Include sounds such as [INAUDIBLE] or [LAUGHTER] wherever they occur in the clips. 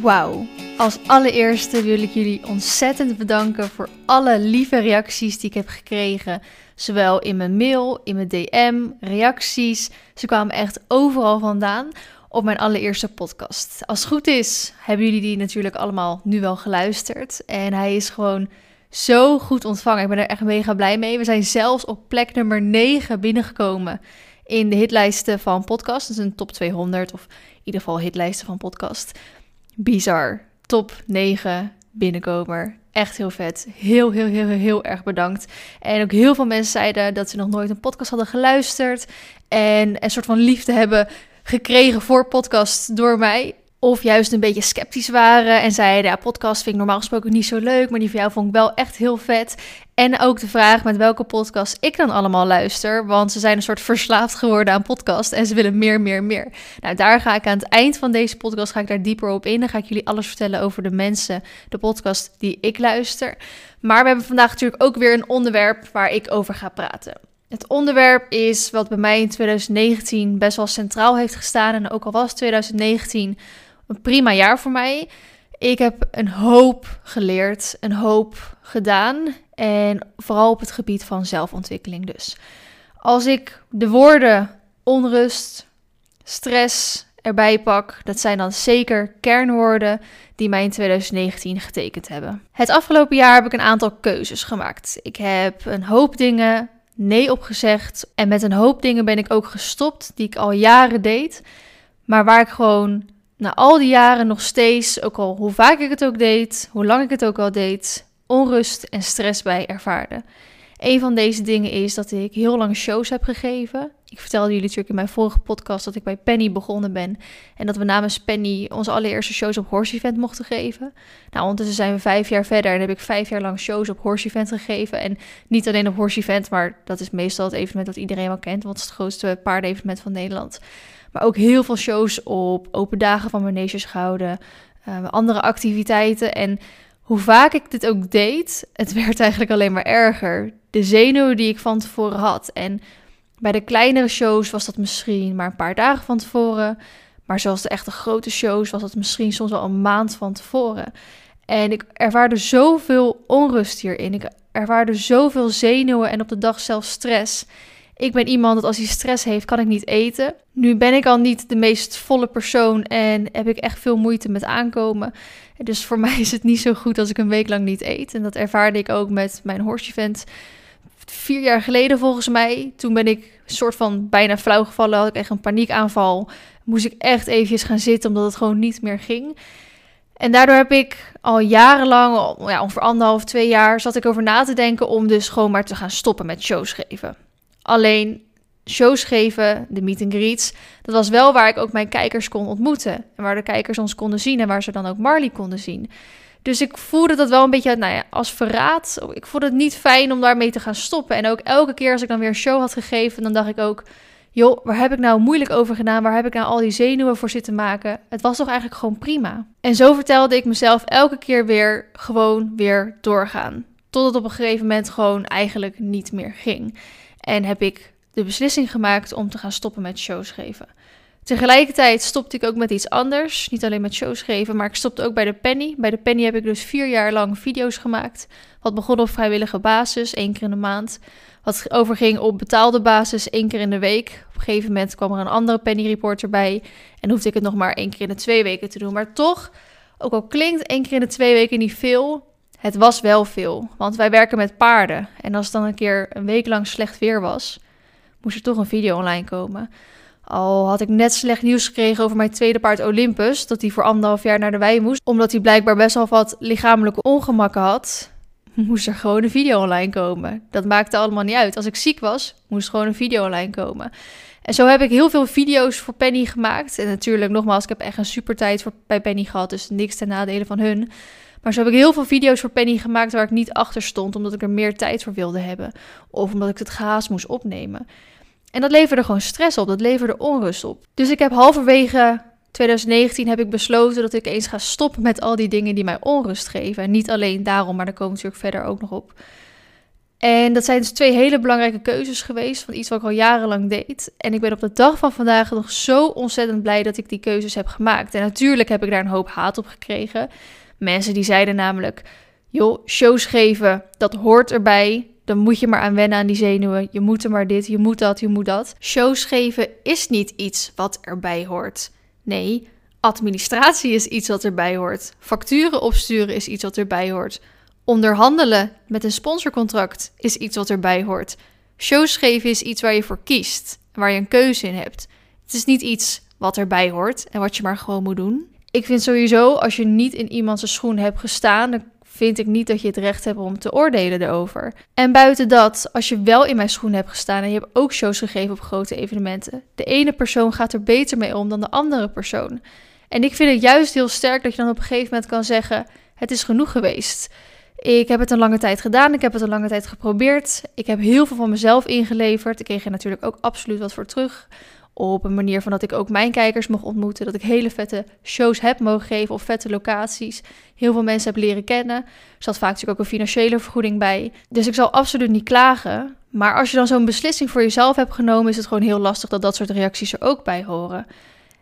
Wauw. Als allereerste wil ik jullie ontzettend bedanken voor alle lieve reacties die ik heb gekregen. Zowel in mijn mail, in mijn DM, reacties. Ze kwamen echt overal vandaan op mijn allereerste podcast. Als het goed is, hebben jullie die natuurlijk allemaal nu wel geluisterd. En hij is gewoon zo goed ontvangen. Ik ben er echt mega blij mee. We zijn zelfs op plek nummer 9 binnengekomen in de hitlijsten van podcast. Dat is een top 200 of in ieder geval hitlijsten van podcast. Bizar. Top 9 binnenkomer. Echt heel vet. Heel, heel, heel, heel erg bedankt. En ook heel veel mensen zeiden dat ze nog nooit een podcast hadden geluisterd. En een soort van liefde hebben gekregen voor podcast door mij. Of juist een beetje sceptisch waren en zeiden: ja, podcast vind ik normaal gesproken niet zo leuk, maar die van jou vond ik wel echt heel vet. En ook de vraag met welke podcast ik dan allemaal luister, want ze zijn een soort verslaafd geworden aan podcast en ze willen meer, meer, meer. Nou, daar ga ik aan het eind van deze podcast ga ik daar dieper op in. Dan ga ik jullie alles vertellen over de mensen, de podcast die ik luister. Maar we hebben vandaag natuurlijk ook weer een onderwerp waar ik over ga praten. Het onderwerp is wat bij mij in 2019 best wel centraal heeft gestaan. En ook al was 2019 een prima jaar voor mij. Ik heb een hoop geleerd, een hoop gedaan. En vooral op het gebied van zelfontwikkeling dus. Als ik de woorden onrust, stress erbij pak, dat zijn dan zeker kernwoorden die mij in 2019 getekend hebben. Het afgelopen jaar heb ik een aantal keuzes gemaakt. Ik heb een hoop dingen nee opgezegd en met een hoop dingen ben ik ook gestopt die ik al jaren deed, maar waar ik gewoon na al die jaren nog steeds, ook al hoe vaak ik het ook deed, hoe lang ik het ook al deed, onrust en stress bij ervaarde. Een van deze dingen is dat ik heel lang shows heb gegeven. Ik vertelde jullie natuurlijk in mijn vorige podcast dat ik bij Penny begonnen ben. En dat we namens Penny onze allereerste shows op Horse Event mochten geven. Nou, ondertussen zijn we vijf jaar verder en heb ik vijf jaar lang shows op Horse Event gegeven. En niet alleen op Horse Event, maar dat is meestal het evenement dat iedereen wel kent. Want het is het grootste paardenevenement van Nederland. Maar ook heel veel shows op open dagen van Maneges gehouden. Uh, andere activiteiten. En hoe vaak ik dit ook deed, het [LAUGHS] werd eigenlijk alleen maar erger. De zenuwen die ik van tevoren had. En bij de kleinere shows was dat misschien maar een paar dagen van tevoren. Maar zoals de echte grote shows was dat misschien soms wel een maand van tevoren. En ik ervaarde zoveel onrust hierin. Ik ervaarde zoveel zenuwen en op de dag zelf stress. Ik ben iemand dat als hij stress heeft, kan ik niet eten. Nu ben ik al niet de meest volle persoon en heb ik echt veel moeite met aankomen. Dus voor [LAUGHS] mij is het niet zo goed als ik een week lang niet eet. En dat ervaarde ik ook met mijn horse event vier jaar geleden volgens mij. Toen ben ik soort van bijna flauw gevallen. Had ik echt een paniekaanval. Moest ik echt eventjes gaan zitten omdat het gewoon niet meer ging. En daardoor heb ik al jarenlang, ja, ongeveer anderhalf, twee jaar, zat ik over na te denken om dus gewoon maar te gaan stoppen met shows geven. Alleen shows geven, de meet and greets, dat was wel waar ik ook mijn kijkers kon ontmoeten. En waar de kijkers ons konden zien en waar ze dan ook Marley konden zien. Dus ik voelde dat wel een beetje nou ja, als verraad. Ik vond het niet fijn om daarmee te gaan stoppen. En ook elke keer als ik dan weer een show had gegeven, dan dacht ik ook... joh, waar heb ik nou moeilijk over gedaan? Waar heb ik nou al die zenuwen voor zitten maken? Het was toch eigenlijk gewoon prima? En zo vertelde ik mezelf elke keer weer gewoon weer doorgaan. Totdat op een gegeven moment gewoon eigenlijk niet meer ging. En heb ik de beslissing gemaakt om te gaan stoppen met shows geven. Tegelijkertijd stopte ik ook met iets anders. Niet alleen met shows geven, maar ik stopte ook bij de Penny. Bij de Penny heb ik dus vier jaar lang video's gemaakt. Wat begon op vrijwillige basis, één keer in de maand. Wat overging op betaalde basis, één keer in de week. Op een gegeven moment kwam er een andere Penny Reporter bij. En hoefde ik het nog maar één keer in de twee weken te doen. Maar toch, ook al klinkt één keer in de twee weken niet veel, het was wel veel. Want wij werken met paarden. En als het dan een keer een week lang slecht weer was, moest er toch een video online komen. Al had ik net slecht nieuws gekregen over mijn tweede paard Olympus, dat hij voor anderhalf jaar naar de wei moest, omdat hij blijkbaar best wel wat lichamelijke ongemakken had, [LAUGHS] moest er gewoon een video online komen. Dat maakte allemaal niet uit. Als ik ziek was, moest gewoon een video online komen. En zo heb ik heel veel video's voor Penny gemaakt. En natuurlijk, nogmaals, ik heb echt een super tijd voor, bij Penny gehad, dus niks ten nadele van hun. Maar zo heb ik heel veel video's voor Penny gemaakt waar ik niet achter stond, omdat ik er meer tijd voor wilde hebben. Of omdat ik het gaas moest opnemen. En dat leverde gewoon stress op, dat leverde onrust op. Dus ik heb halverwege 2019 heb ik besloten dat ik eens ga stoppen met al die dingen die mij onrust geven. En niet alleen daarom, maar daar komen natuurlijk verder ook nog op. En dat zijn dus twee hele belangrijke keuzes geweest van iets wat ik al jarenlang deed. En ik ben op de dag van vandaag nog zo ontzettend blij dat ik die keuzes heb gemaakt. En natuurlijk heb ik daar een hoop haat op gekregen. Mensen die zeiden namelijk, joh, shows geven, dat hoort erbij. Dan moet je maar aan wennen aan die zenuwen. Je moet er maar dit, je moet dat, je moet dat. Shows geven is niet iets wat erbij hoort. Nee, administratie is iets wat erbij hoort. Facturen opsturen is iets wat erbij hoort. Onderhandelen met een sponsorcontract is iets wat erbij hoort. Shows geven is iets waar je voor kiest, waar je een keuze in hebt. Het is niet iets wat erbij hoort en wat je maar gewoon moet doen. Ik vind sowieso, als je niet in iemands schoen hebt gestaan, dan vind ik niet dat je het recht hebt om te oordelen erover. En buiten dat, als je wel in mijn schoen hebt gestaan en je hebt ook shows gegeven op grote evenementen, de ene persoon gaat er beter mee om dan de andere persoon. En ik vind het juist heel sterk dat je dan op een gegeven moment kan zeggen: Het is genoeg geweest. Ik heb het een lange tijd gedaan. Ik heb het een lange tijd geprobeerd. Ik heb heel veel van mezelf ingeleverd. Ik kreeg er natuurlijk ook absoluut wat voor terug. Op een manier van dat ik ook mijn kijkers mocht ontmoeten. Dat ik hele vette shows heb mogen geven op vette locaties. Heel veel mensen heb leren kennen. Er zat vaak natuurlijk ook een financiële vergoeding bij. Dus ik zal absoluut niet klagen. Maar als je dan zo'n beslissing voor jezelf hebt genomen, is het gewoon heel lastig dat dat soort reacties er ook bij horen.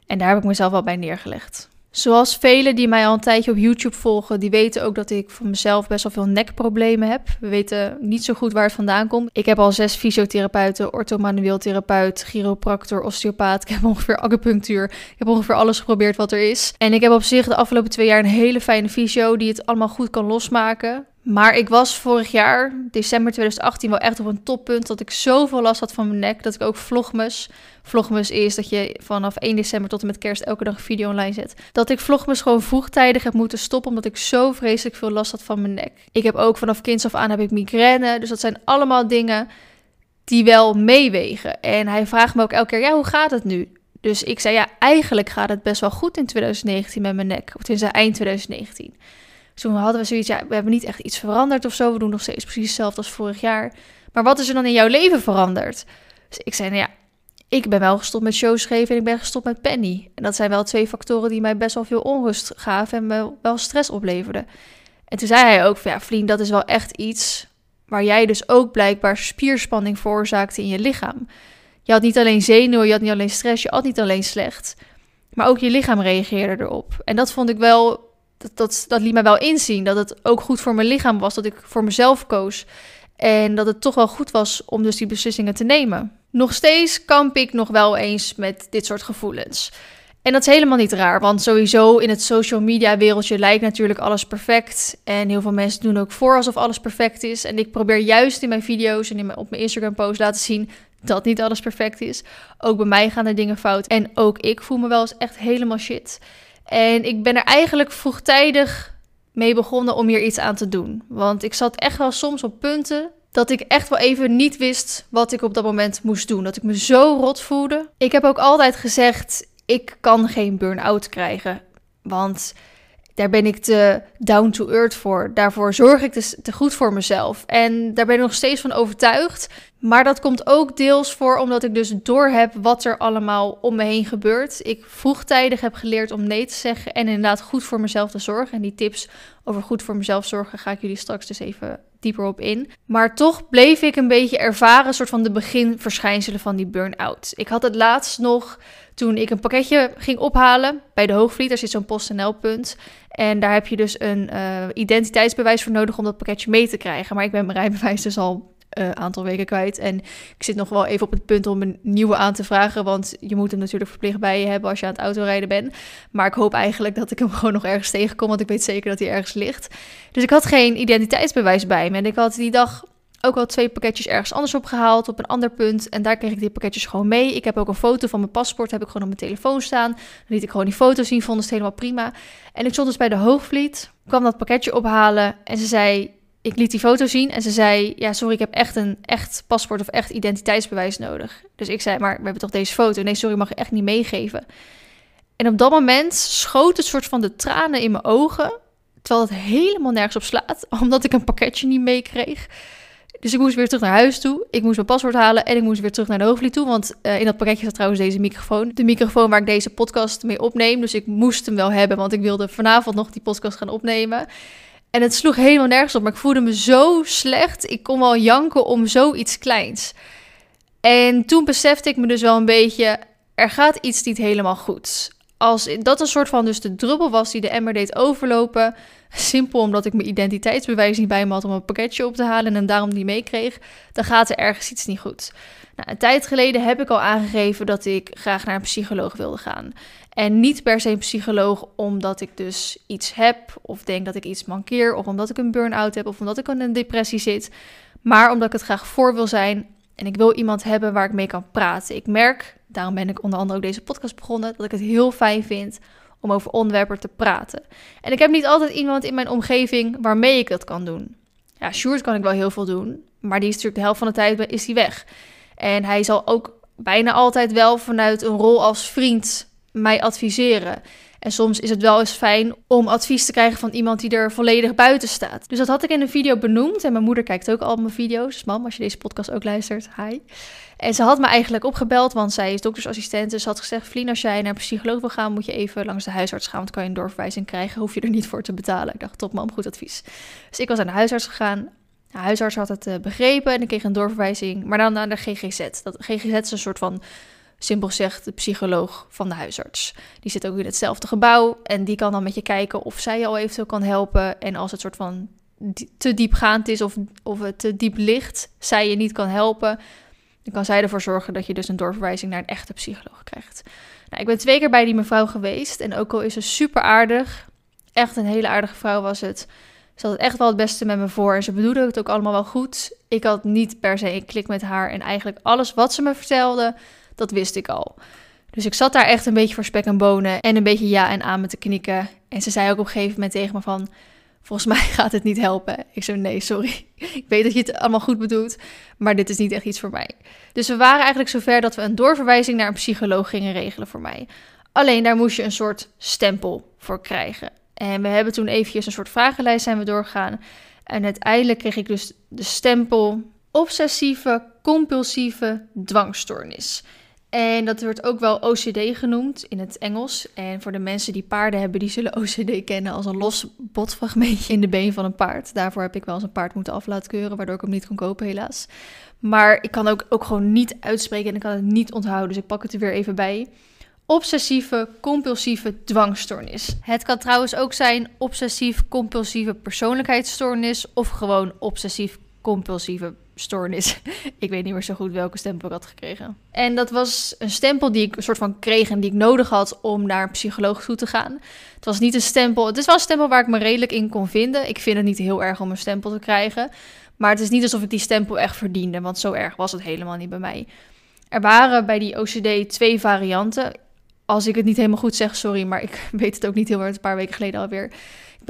En daar heb ik mezelf wel bij neergelegd. Zoals velen die mij al een tijdje op YouTube volgen, die weten ook dat ik van mezelf best wel veel nekproblemen heb. We weten niet zo goed waar het vandaan komt. Ik heb al zes fysiotherapeuten, orthomanueeltherapeut, chiropractor, osteopaat. Ik heb [LAUGHS] ongeveer acupunctuur. Ik heb ongeveer alles geprobeerd wat er is. En ik heb op zich de afgelopen twee jaar een hele fijne fysio die het allemaal goed kan losmaken. Maar ik was vorig jaar, december 2018, wel echt op een toppunt. Dat ik zoveel last had van mijn nek. Dat ik ook vlogmus. Vlogmus is dat je vanaf 1 december tot en met kerst elke dag een video online zet. Dat ik vlogmus gewoon vroegtijdig heb moeten stoppen. Omdat ik zo vreselijk veel last had van mijn nek. Ik heb ook vanaf kinds af aan heb ik migraine. Dus dat zijn allemaal dingen die wel meewegen. En hij vraagt me ook elke keer: ja, hoe gaat het nu? Dus ik zei: ja, eigenlijk gaat het best wel goed in 2019 met mijn nek. Of tenminste eind 2019. Toen hadden we zoiets, ja, we hebben niet echt iets veranderd of zo. We doen nog steeds precies hetzelfde als vorig jaar. Maar wat is er dan in jouw leven veranderd? Dus ik zei, nou ja, ik ben wel gestopt met shows geven en ik ben gestopt met Penny. En dat zijn wel twee factoren die mij best wel veel onrust gaven en me wel stress opleverden. En toen zei hij ook, ja, vriend, dat is wel echt iets waar jij dus ook blijkbaar spierspanning veroorzaakte in je lichaam. Je had niet alleen zenuwen, je had niet alleen stress, je had niet alleen slecht. Maar ook je lichaam reageerde erop. En dat vond ik wel dat, dat, dat liet mij wel inzien dat het ook goed voor mijn lichaam was, dat ik voor mezelf koos. En dat het toch wel goed was om dus die beslissingen te nemen. Nog steeds kamp ik nog wel eens met dit soort gevoelens. En dat is helemaal niet raar, want sowieso in het social media wereldje lijkt natuurlijk alles perfect. En heel veel mensen doen ook voor alsof alles perfect is. En ik probeer juist in mijn video's en in mijn, op mijn Instagram post laten zien dat niet alles perfect is. Ook bij mij gaan er dingen fout. En ook ik voel me wel eens echt helemaal shit. En ik ben er eigenlijk vroegtijdig mee begonnen om hier iets aan te doen. Want ik zat echt wel soms op punten dat ik echt wel even niet wist wat ik op dat moment moest doen. Dat ik me zo rot voelde. Ik heb ook altijd gezegd: ik kan geen burn-out krijgen. Want daar ben ik te down to earth voor. Daarvoor zorg ik dus te goed voor mezelf. En daar ben ik nog steeds van overtuigd. Maar dat komt ook deels voor omdat ik dus doorheb wat er allemaal om me heen gebeurt. Ik vroegtijdig heb geleerd om nee te zeggen en inderdaad goed voor mezelf te zorgen. En die tips over goed voor mezelf zorgen ga ik jullie straks dus even dieper op in. Maar toch bleef ik een beetje ervaren, soort van de beginverschijnselen van die burn-out. Ik had het laatst nog toen ik een pakketje ging ophalen bij de Hoogvliet. Daar zit zo'n PostNL-punt. En daar heb je dus een uh, identiteitsbewijs voor nodig om dat pakketje mee te krijgen. Maar ik ben mijn rijbewijs dus al uh, aantal weken kwijt. En ik zit nog wel even op het punt om een nieuwe aan te vragen. Want je moet hem natuurlijk verplicht bij je hebben als je aan het autorijden bent. Maar ik hoop eigenlijk dat ik hem [LAUGHS] gewoon nog ergens tegenkom. Want ik weet zeker dat hij ergens ligt. Dus ik had geen identiteitsbewijs bij me. En ik had die dag ook al twee pakketjes ergens anders opgehaald op een ander punt. En daar kreeg ik die pakketjes gewoon mee. Ik heb ook een foto van mijn paspoort, heb ik gewoon op mijn telefoon staan. Dan liet ik gewoon die foto zien, vond het helemaal prima. En ik stond dus bij de Hoogvliet, kwam dat pakketje ophalen en ze zei... Ik liet die foto zien en ze zei: Ja, sorry, ik heb echt een echt paspoort of echt identiteitsbewijs nodig. Dus ik zei: Maar we hebben toch deze foto? Nee, sorry, mag je echt niet meegeven. En op dat moment schoot het soort van de tranen in mijn ogen. Terwijl het helemaal nergens op slaat, [LAUGHS] omdat ik een pakketje niet meekreeg. Dus ik moest weer terug naar huis toe. Ik moest mijn paswoord halen en ik moest weer terug naar de hoofdvliet toe. Want uh, in dat pakketje zat trouwens deze microfoon. De microfoon waar ik deze podcast mee opneem. Dus ik moest hem wel hebben, want ik wilde vanavond nog die podcast gaan opnemen. En het sloeg helemaal nergens op, maar ik voelde me zo slecht. Ik kon wel janken om zoiets kleins. En toen besefte ik me dus wel een beetje, er gaat iets niet helemaal goed. Als dat een soort van dus de druppel was die de emmer deed overlopen, simpel omdat ik mijn identiteitsbewijs niet bij me had om een pakketje op te halen en daarom niet meekreeg, dan gaat er ergens iets niet goed. Nou, een tijd geleden heb ik al aangegeven dat ik graag naar een psycholoog wilde gaan. En niet per se een psycholoog omdat ik dus iets heb, of denk dat ik iets mankeer, of omdat ik een burn-out heb, of omdat ik in een depressie zit, maar omdat ik het graag voor wil zijn en ik wil iemand hebben waar ik mee kan praten. Ik merk, daarom ben ik onder andere ook deze podcast begonnen, dat ik het heel fijn vind om over onderwerpen te praten. En ik heb niet altijd iemand in mijn omgeving waarmee ik dat kan doen. Ja, Sjoerd kan ik wel heel veel doen, maar die is natuurlijk de helft van de tijd is hij weg. En hij zal ook bijna altijd wel vanuit een rol als vriend mij adviseren. En soms is het wel eens fijn om advies te krijgen van iemand die er volledig buiten staat. Dus dat had ik in een video benoemd. En mijn moeder kijkt ook al mijn video's. Dus mam, als je deze podcast ook luistert, hi. En ze had me eigenlijk opgebeld, want zij is doktersassistent. Dus ze had gezegd, Vlien, als jij naar een psycholoog wil gaan, moet je even langs de huisarts gaan. Want kan je een doorverwijzing krijgen, hoef je er niet voor te betalen. Ik dacht, top mam, goed advies. Dus ik was aan de huisarts gegaan. De huisarts had het uh, begrepen en ik kreeg een doorverwijzing, maar dan naar de GGZ. Dat GGZ is een soort van, simpel gezegd, de psycholoog van de huisarts. Die zit ook in hetzelfde gebouw en die kan dan met je kijken of zij je al eventueel kan helpen. En als het soort van te diepgaand is of, of het te diep ligt, zij je niet kan helpen, dan kan zij ervoor zorgen dat je dus een doorverwijzing naar een echte psycholoog krijgt. Nou, ik ben twee keer bij die mevrouw geweest en ook al is ze super aardig, echt een hele aardige vrouw was het ze had echt wel het beste met me voor en ze bedoelde het ook allemaal wel goed. Ik had niet per se een klik met haar en eigenlijk alles wat ze me vertelde, dat wist ik al. Dus ik zat daar echt een beetje voor spek en bonen en een beetje ja en aan me te knikken. En ze zei ook op een gegeven moment tegen me van, volgens mij [LAUGHS] gaat het niet helpen. Ik zei, nee, sorry. [LAUGHS] Ik weet dat je het allemaal goed bedoelt, maar dit is niet echt iets voor mij. Dus we waren eigenlijk zover dat we een doorverwijzing naar een psycholoog gingen regelen voor mij. Alleen daar moest je een soort stempel voor krijgen. En we hebben toen eventjes een soort vragenlijst zijn we doorgegaan. En uiteindelijk kreeg ik dus de stempel obsessieve compulsieve dwangstoornis. En dat wordt ook wel OCD genoemd in het Engels. En voor de mensen die paarden hebben, die zullen [LAUGHS] OCD kennen als een los botfragmentje in de been van een paard. Daarvoor heb ik wel eens een paard moeten af laten keuren, waardoor ik hem niet kon kopen helaas. Maar ik kan ook, ook gewoon niet uitspreken en ik kan het niet onthouden, dus ik pak het er weer even bij obsessieve compulsieve dwangstoornis. Het kan trouwens ook zijn obsessief compulsieve persoonlijkheidsstoornis of gewoon obsessief compulsieve stoornis. [LAUGHS] ik weet niet meer zo goed welke stempel ik had gekregen. En dat was een stempel die ik een soort van kreeg en die ik nodig had om naar een psycholoog toe te gaan. Het was niet een stempel, het is wel een stempel waar ik me redelijk in kon vinden. Ik vind het niet heel erg om een stempel te krijgen, maar het is niet alsof ik die stempel echt verdiende, want zo erg was het helemaal niet bij mij. Er waren bij die OCD twee varianten als ik het niet helemaal goed zeg, sorry, maar ik [LAUGHS] weet het ook niet heel erg een paar weken geleden alweer.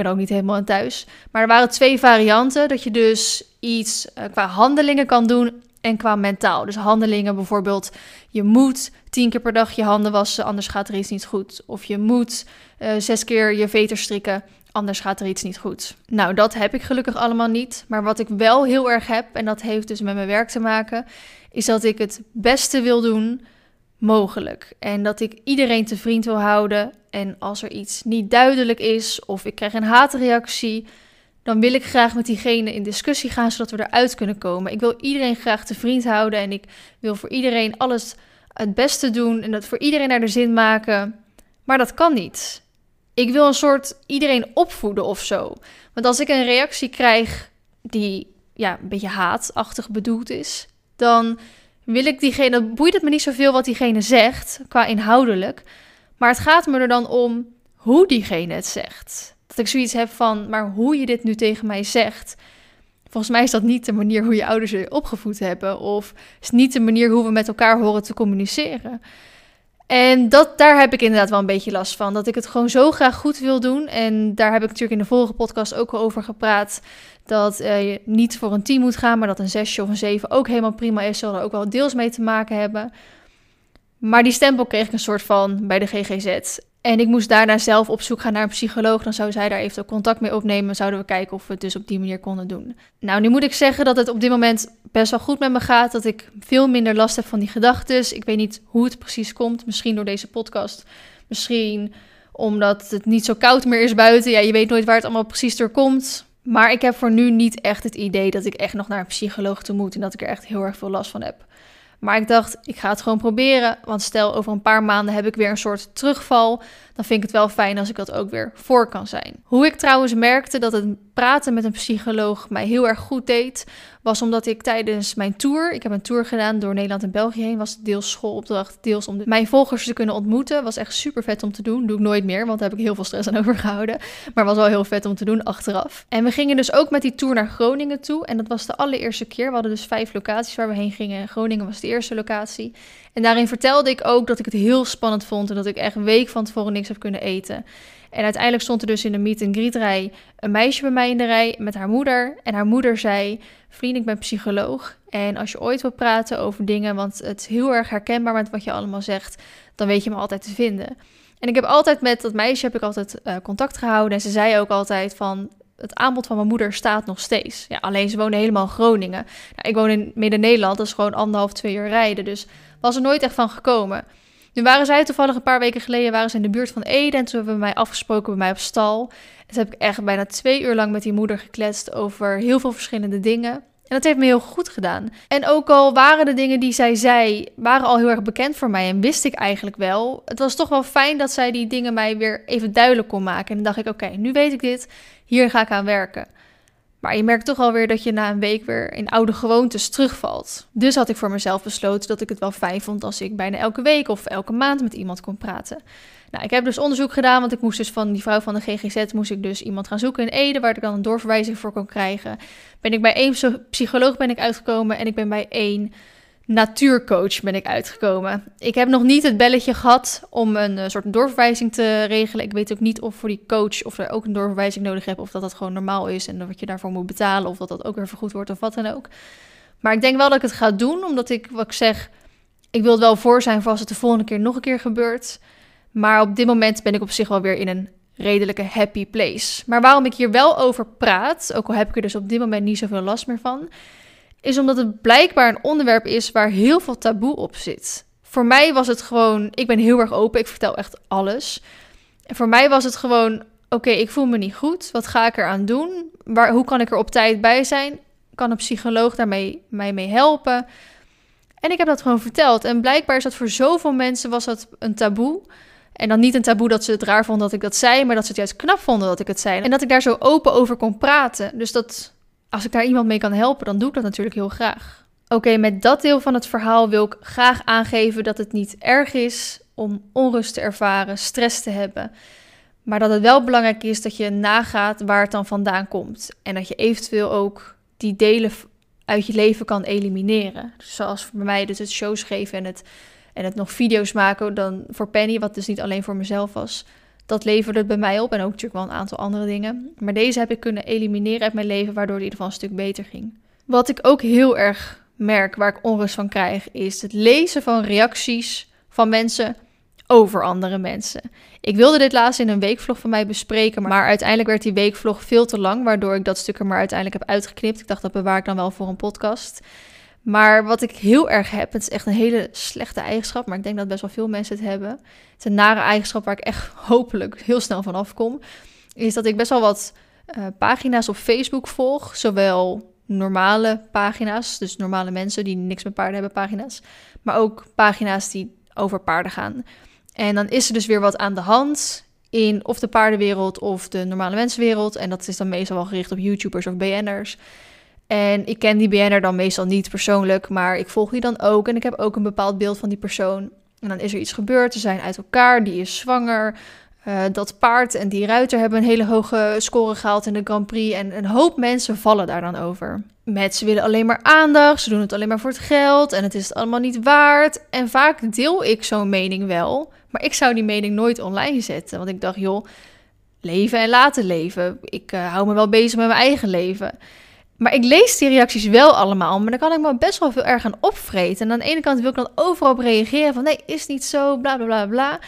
Ben ook niet helemaal aan thuis. Maar er waren twee varianten. Dat je dus iets uh, qua handelingen kan doen en qua mentaal. Dus handelingen bijvoorbeeld, je moet tien keer per dag je handen wassen, anders gaat er iets niet goed. Of je moet uh, zes keer je veter strikken, anders gaat er iets niet goed. Nou, dat heb ik gelukkig allemaal niet. Maar wat ik wel heel erg heb, en dat heeft dus met mijn werk te maken, is dat ik het beste wil doen mogelijk. En dat ik iedereen te vriend wil houden. En als er iets niet duidelijk is of ik krijg een haatreactie, dan wil ik graag met diegene in discussie gaan zodat we eruit kunnen komen. Ik wil iedereen graag te vriend houden en ik wil voor iedereen alles het beste doen en dat voor iedereen naar de zin maken. Maar dat kan niet. Ik wil een soort iedereen opvoeden of zo. Want als ik een reactie krijg die ja, een beetje haatachtig bedoeld is, dan wil ik diegene, dan boeit het me niet zoveel wat diegene zegt, qua inhoudelijk. Maar het gaat me er dan om hoe diegene het zegt. Dat ik zoiets heb van, maar hoe je dit nu tegen mij zegt. Volgens mij is dat niet de manier hoe je ouders je opgevoed hebben. Of is niet de manier hoe we met elkaar horen te communiceren. En dat, daar heb ik inderdaad wel een beetje last van. Dat ik het gewoon zo graag goed wil doen. En daar heb ik natuurlijk in de vorige podcast ook al over gepraat. Dat uh, je niet voor een team moet gaan, maar dat een zesje of een zeven ook helemaal prima is. Zal er ook wel deels mee te maken hebben. Maar die stempel kreeg ik een soort van bij de GGZ. En ik moest daarna zelf op zoek gaan naar een psycholoog. Dan zou zij daar eventueel contact mee opnemen. Zouden we kijken of we het dus op die manier konden doen. Nou, nu moet ik zeggen dat het op dit moment best wel goed met me gaat. Dat ik veel minder last heb van die gedachten. Ik weet niet hoe het precies komt. Misschien door deze podcast. Misschien omdat het niet zo koud meer is buiten. Ja, je weet nooit waar het allemaal precies door komt. Maar ik heb voor nu niet echt het idee dat ik echt nog naar een psycholoog toe moet en dat ik er echt heel erg veel last van heb. Maar ik dacht, ik ga het gewoon proberen. Want stel, over een paar maanden heb ik weer een soort terugval. Dan vind ik het wel fijn als ik dat ook weer voor kan zijn. Hoe ik trouwens merkte dat het praten met een psycholoog mij heel erg goed deed, was omdat ik tijdens mijn tour, ik heb een tour gedaan door Nederland en België heen, was deels schoolopdracht, deels om mijn volgers te kunnen ontmoeten. Was echt super vet om te doen. Doe ik nooit meer, want daar heb ik heel veel stress aan [LAUGHS] overgehouden. Maar was wel heel vet om te doen achteraf. En we gingen dus ook met die tour naar Groningen toe. En dat was de allereerste keer. We hadden dus vijf locaties waar we heen gingen. Groningen was de eerste locatie. En daarin vertelde ik ook dat ik het heel spannend vond en dat ik echt een week van tevoren niks heb kunnen eten. En uiteindelijk stond er dus in de meet and greet rij een meisje bij mij in de rij met haar moeder. En haar moeder zei, vriend, ik ben psycholoog. En als je ooit wil praten over dingen, want het is heel erg herkenbaar met wat je allemaal zegt, dan weet je me altijd te vinden. En ik heb altijd met dat meisje heb ik altijd uh, contact gehouden. En ze zei ook altijd van, het aanbod van mijn moeder staat nog steeds. Ja, alleen ze wonen helemaal in Groningen. Nou, ik woon in Midden-Nederland, dat is gewoon anderhalf, twee uur rijden. Dus was er nooit echt van gekomen. Nu waren zij toevallig een paar weken geleden waren ze in de buurt van Ede. En toen hebben we mij afgesproken bij mij op stal. En toen heb ik echt bijna twee uur lang met die moeder gekletst over heel veel verschillende dingen. En dat heeft me heel goed gedaan. En ook al waren de dingen die zij zei, waren al heel erg bekend voor mij en wist ik eigenlijk wel. Het was toch wel fijn dat zij die dingen mij weer even duidelijk kon maken. En dan dacht ik, oké, nu weet ik dit, hier ga ik aan werken. Maar je merkt toch alweer dat je na een week weer in oude gewoontes terugvalt. Dus had ik voor mezelf besloten dat ik het wel fijn vond als ik bijna elke week of elke maand met iemand kon praten. Nou, ik heb dus onderzoek gedaan, want ik moest dus van die vrouw van de GGZ moest ik dus iemand gaan zoeken in Ede, waar ik dan een doorverwijzing voor kon krijgen. Ben ik bij één psycholoog ben ik uitgekomen en ik ben bij één natuurcoach ben ik uitgekomen. Ik heb nog niet het belletje gehad om een uh, soort doorverwijzing te regelen. Ik weet ook niet of voor die coach of er ook een doorverwijzing nodig heb of dat dat gewoon normaal is en dat je daarvoor moet betalen of dat dat ook weer vergoed wordt of wat dan ook. Maar ik denk wel dat ik het ga doen, omdat ik, wat ik zeg, ik wil het wel voor zijn voor als het de volgende keer nog een keer gebeurt. Maar op dit moment ben ik op zich wel weer in een redelijke happy place. Maar waarom ik hier wel over praat, ook al heb ik er dus op dit moment niet zoveel last meer van, is omdat het blijkbaar een onderwerp is waar heel veel taboe op zit. Voor mij was het gewoon, ik ben heel erg open, ik vertel echt alles. En voor mij was het gewoon, oké, ik voel me niet goed, wat ga ik eraan doen? Waar, hoe kan ik er op tijd bij zijn? Kan een psycholoog daarmee mij mee helpen? En ik heb dat gewoon verteld. En blijkbaar is dat voor zoveel mensen was dat een taboe. En dan niet een taboe dat ze het raar vonden dat ik dat zei, maar dat ze het juist knap vonden dat ik het zei. En dat ik daar zo open over kon praten. Dus dat als ik daar iemand mee kan helpen, dan doe ik dat natuurlijk heel graag. Oké, met dat deel van het verhaal wil ik graag aangeven dat het niet erg is om onrust te ervaren, stress te hebben. Maar dat het wel belangrijk is dat je nagaat waar het dan vandaan komt. En dat je eventueel ook die delen uit je leven kan elimineren. Dus zoals bij mij dus het shows geven en het, en het nog video's maken dan voor Penny, wat dus niet alleen voor mezelf was. Dat leverde het bij mij op en ook natuurlijk wel een aantal andere dingen. Maar deze heb ik kunnen elimineren uit mijn leven, waardoor het in ieder geval een stuk beter ging. Wat ik ook heel erg merk, waar ik onrust van krijg, is het lezen van reacties van mensen over andere mensen. Ik wilde dit laatst in een weekvlog van mij bespreken, maar uiteindelijk werd die weekvlog veel te lang, waardoor ik dat stuk er maar uiteindelijk heb uitgeknipt. Ik dacht dat bewaar ik dan wel voor een podcast. Maar wat ik heel erg heb, het is echt een hele slechte eigenschap, maar ik denk dat best wel veel mensen het hebben. Het is een nare eigenschap waar ik echt hopelijk heel snel van afkom. Is dat ik best wel wat uh, pagina's op Facebook volg. Zowel normale pagina's, dus normale mensen die niks met paarden hebben, pagina's. Maar ook pagina's die over paarden gaan. En dan is er dus weer wat aan de hand in of de paardenwereld of de normale mensenwereld. En dat is dan meestal wel gericht op YouTubers of BN'ers. En ik ken die BN'er dan meestal niet persoonlijk, maar ik volg die dan ook. En ik heb ook een bepaald beeld van die persoon. En dan is er iets gebeurd, ze zijn uit elkaar, die is zwanger. Uh, dat paard en die ruiter hebben een hele hoge score gehaald in de Grand Prix. En een hoop mensen vallen daar dan over. Met ze willen alleen maar aandacht, ze doen het alleen maar voor het geld en het is het allemaal niet waard. En vaak deel ik zo'n mening wel, maar ik zou die mening nooit online zetten. Want ik dacht, joh, leven en laten leven. Ik uh, hou me wel bezig met mijn eigen leven. Maar ik lees die reacties wel allemaal, maar dan kan ik me best wel veel erg aan opvreten. En aan de ene kant wil ik dan overal op reageren van nee, is niet zo, bla bla bla bla.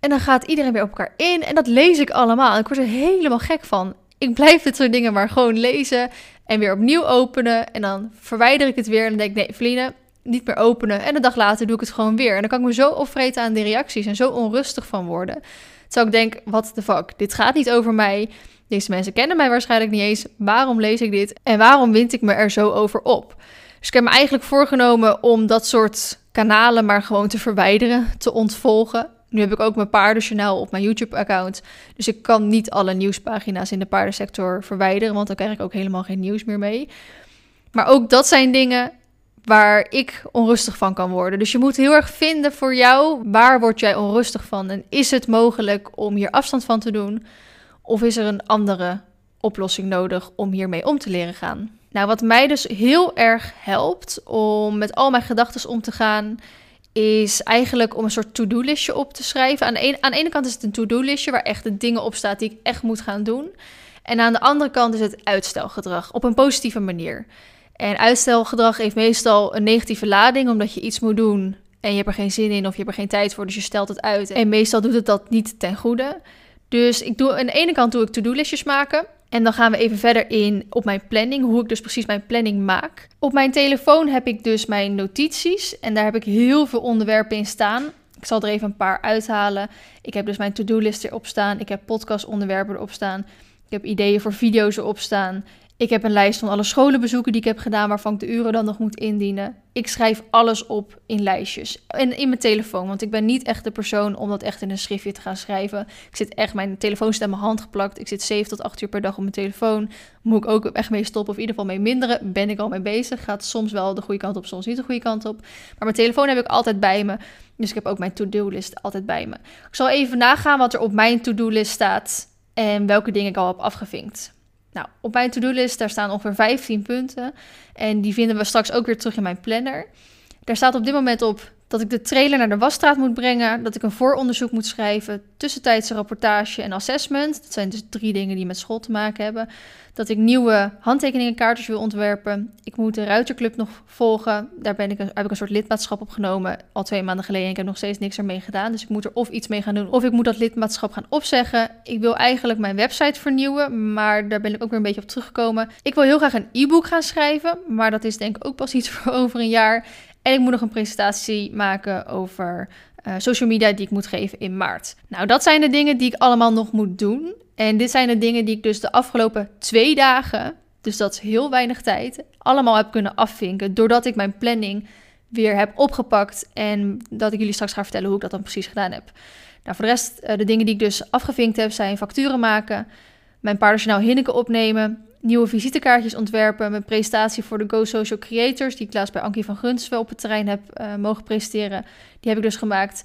En dan gaat iedereen weer op elkaar in en dat lees ik allemaal. En ik word er helemaal gek van. Ik blijf dit soort dingen maar gewoon lezen en weer opnieuw openen. En dan verwijder ik het weer en dan denk ik, nee, Feline, niet meer openen. En een dag later doe ik het gewoon weer. En dan kan ik me zo opvreten aan die reacties en zo onrustig van worden. Terwijl ik denk, wat de fuck, dit gaat niet over mij. Deze mensen kennen mij waarschijnlijk niet eens. Waarom lees ik dit? En waarom wind ik me er zo over op? Dus ik heb me eigenlijk voorgenomen om dat soort kanalen maar gewoon te verwijderen, te ontvolgen. Nu heb ik ook mijn paardenjournaal op mijn YouTube-account. Dus ik kan niet alle nieuwspagina's in de paardensector verwijderen, want dan krijg ik ook helemaal geen nieuws meer mee. Maar ook dat zijn dingen waar ik onrustig van kan worden. Dus je moet heel erg vinden voor jou waar word jij onrustig van en is het mogelijk om hier afstand van te doen of is er een andere oplossing nodig om hiermee om te leren gaan? Nou, wat mij dus heel erg helpt om met al mijn gedachten om te gaan, is eigenlijk om een soort to-do-listje op te schrijven. Aan de, ene, aan kant is het een to-do-listje waar echt de dingen op staan die ik echt moet gaan doen. En aan de andere kant is het uitstelgedrag op een positieve manier. En uitstelgedrag heeft meestal een negatieve lading, omdat je iets moet doen en je hebt er geen zin in of je hebt er geen tijd voor, dus je stelt het uit. En meestal doet het dat niet ten goede. Dus ik doe, aan de ene kant doe ik to-do-listjes maken. En dan gaan we even verder in op mijn planning, hoe ik dus precies mijn planning maak. Op mijn telefoon heb ik dus mijn notities en daar heb ik heel veel onderwerpen in staan. Ik zal er even een paar uithalen. Ik heb dus mijn to-do-list erop staan. Ik heb podcast-onderwerpen erop staan. Ik heb ideeën voor video's erop staan. Ik heb een lijst van alle scholenbezoeken die ik heb gedaan, waarvan ik de uren dan nog moet indienen. Ik schrijf alles op in lijstjes. En in mijn telefoon, want ik ben niet echt de persoon om dat echt in een schriftje te gaan schrijven. Ik zit echt, mijn telefoon staat in mijn hand geplakt. Ik zit 7 tot 8 uur per dag op mijn telefoon. Moet ik ook echt mee stoppen, of in ieder geval mee minderen. Ben ik al mee bezig. Gaat soms wel de goede kant op, soms niet de goede kant op. Maar mijn telefoon heb ik altijd bij me. Dus ik heb ook mijn to-do-list altijd bij me. Ik zal even nagaan wat er op mijn to-do-list staat en welke dingen ik al heb afgevinkt. Nou, op mijn to-do-list daar staan ongeveer 15 punten. En die vinden we straks ook weer terug in mijn planner. Daar staat op dit moment op dat ik de trailer naar de wasstraat moet brengen, dat ik een vooronderzoek moet schrijven, tussentijdse rapportage en assessment. Dat zijn dus drie dingen die met school te maken hebben. Dat ik nieuwe handtekeningenkaartjes wil ontwerpen. Ik moet de Ruiterclub nog volgen. Daar ben ik heb ik een soort lidmaatschap opgenomen al twee maanden geleden. En ik heb nog steeds niks ermee gedaan. Dus ik moet er of iets mee gaan doen, of ik moet dat lidmaatschap gaan opzeggen. Ik wil eigenlijk mijn website vernieuwen, maar daar ben ik ook weer een beetje op teruggekomen. Ik wil heel graag een e-book gaan schrijven, maar dat is denk ik ook pas iets [LAUGHS] voor over een jaar. En ik moet nog een presentatie maken over uh, social media die ik moet geven in maart. Nou, dat zijn de dingen die ik allemaal nog moet doen. En dit zijn de dingen die ik dus de afgelopen twee dagen, dus dat is heel weinig tijd, allemaal heb kunnen afvinken. Doordat ik mijn planning weer heb opgepakt en dat ik jullie straks ga vertellen hoe ik dat dan precies gedaan heb. Nou, voor de rest, uh, de dingen die ik dus afgevinkt heb, zijn facturen maken, mijn paardenjournaal Hinneke opnemen, nieuwe visitekaartjes ontwerpen. Mijn presentatie voor de Go Social Creators, die ik laatst bij Ankie van Gunsvel op het terrein heb uh, mogen presenteren. Die heb ik dus gemaakt.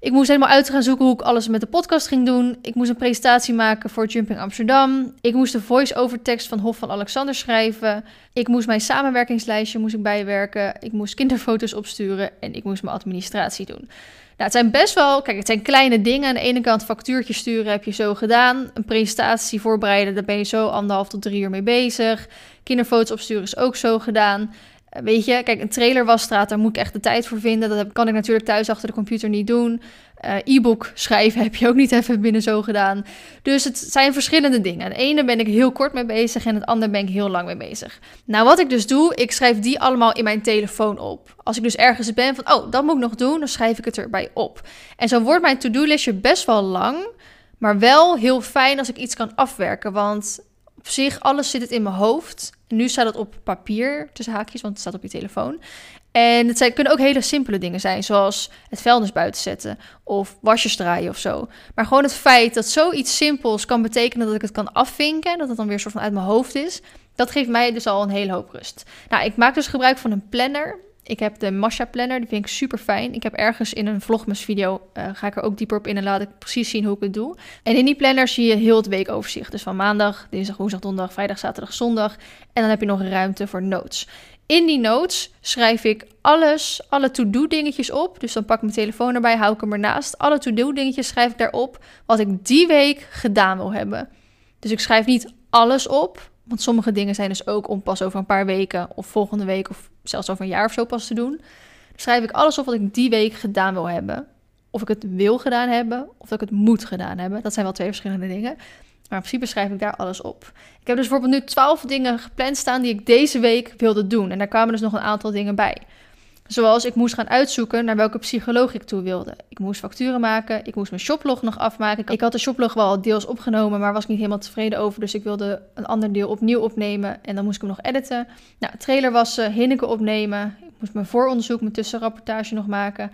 Ik moest helemaal uit gaan zoeken hoe ik alles met de podcast ging doen. Ik moest een presentatie maken voor Jumping Amsterdam. Ik moest de voice-over tekst van Hof van Alexander schrijven. Ik moest mijn samenwerkingslijstje moest ik bijwerken. Ik moest kinderfoto's opsturen en ik moest mijn administratie doen. Nou, het zijn best wel, kijk, het zijn kleine dingen. Aan de ene kant factuurtjes sturen heb je zo gedaan. Een presentatie voorbereiden, daar ben je zo anderhalf tot drie uur mee bezig. Kinderfoto's opsturen is ook zo gedaan. Eh, weet je, kijk, een trailer wasstraat, daar moet ik echt de tijd voor vinden. Dat kan ik natuurlijk thuis achter de computer niet doen. Uh, e-book schrijven heb je ook niet even binnen zo gedaan. Dus het zijn verschillende dingen. De ene ben ik heel kort mee bezig en het andere ben ik heel lang mee bezig. Nou, wat ik dus doe, ik schrijf die allemaal in mijn telefoon op. Als ik dus ergens ben van, oh, dat moet ik nog doen, dan schrijf ik het erbij op. En zo wordt mijn to-do-listje best wel lang, maar wel heel fijn als ik iets kan afwerken. Want op zich, alles zit het in mijn hoofd. nu staat het op papier, tussen haakjes, want het staat op je telefoon. En het zijn, kunnen ook hele simpele dingen zijn, zoals het vuilnis buiten zetten of wasjes draaien of zo. Maar gewoon het feit dat zoiets simpels kan betekenen dat ik het kan afvinken, dat het dan weer soort van uit mijn hoofd is, dat geeft mij dus al een hele hoop rust. Nou, ik maak dus gebruik van een planner. Ik heb de Masha Planner, die vind ik super fijn. Ik heb ergens in een vlogmas video, uh, ga ik er ook dieper op in en laat ik precies zien hoe ik het doe. En in die planner zie je heel het weekoverzicht. Dus van maandag, dinsdag, woensdag, donderdag, vrijdag, zaterdag, zondag. En dan heb je nog ruimte voor notes. In die notes schrijf ik alles, alle to-do dingetjes op. Dus dan pak ik mijn telefoon erbij, hou ik hem ernaast. Alle to-do dingetjes schrijf ik daarop wat ik die week gedaan wil hebben. Dus ik schrijf niet alles op, want sommige dingen zijn dus ook om pas over een paar weken of volgende week of zelfs over een jaar of zo pas te doen. Dan schrijf ik alles op wat ik die week gedaan wil hebben. Of ik het wil gedaan hebben, of dat ik het moet gedaan hebben. Dat zijn wel twee verschillende dingen. Maar in principe schrijf ik daar alles op. Ik heb dus bijvoorbeeld nu twaalf dingen gepland staan die ik deze week wilde doen. En daar kwamen dus nog een aantal dingen bij. Zoals ik moest gaan uitzoeken naar welke psycholoog ik toe wilde. Ik moest facturen maken, ik moest mijn shoplog nog afmaken. Ik had de shoplog wel deels opgenomen, maar was ik niet helemaal tevreden over. Dus ik wilde een ander deel opnieuw opnemen en dan moest ik hem nog editen. Nou, trailer wassen, Hinneke opnemen. Ik moest mijn vooronderzoek, mijn tussenrapportage nog maken.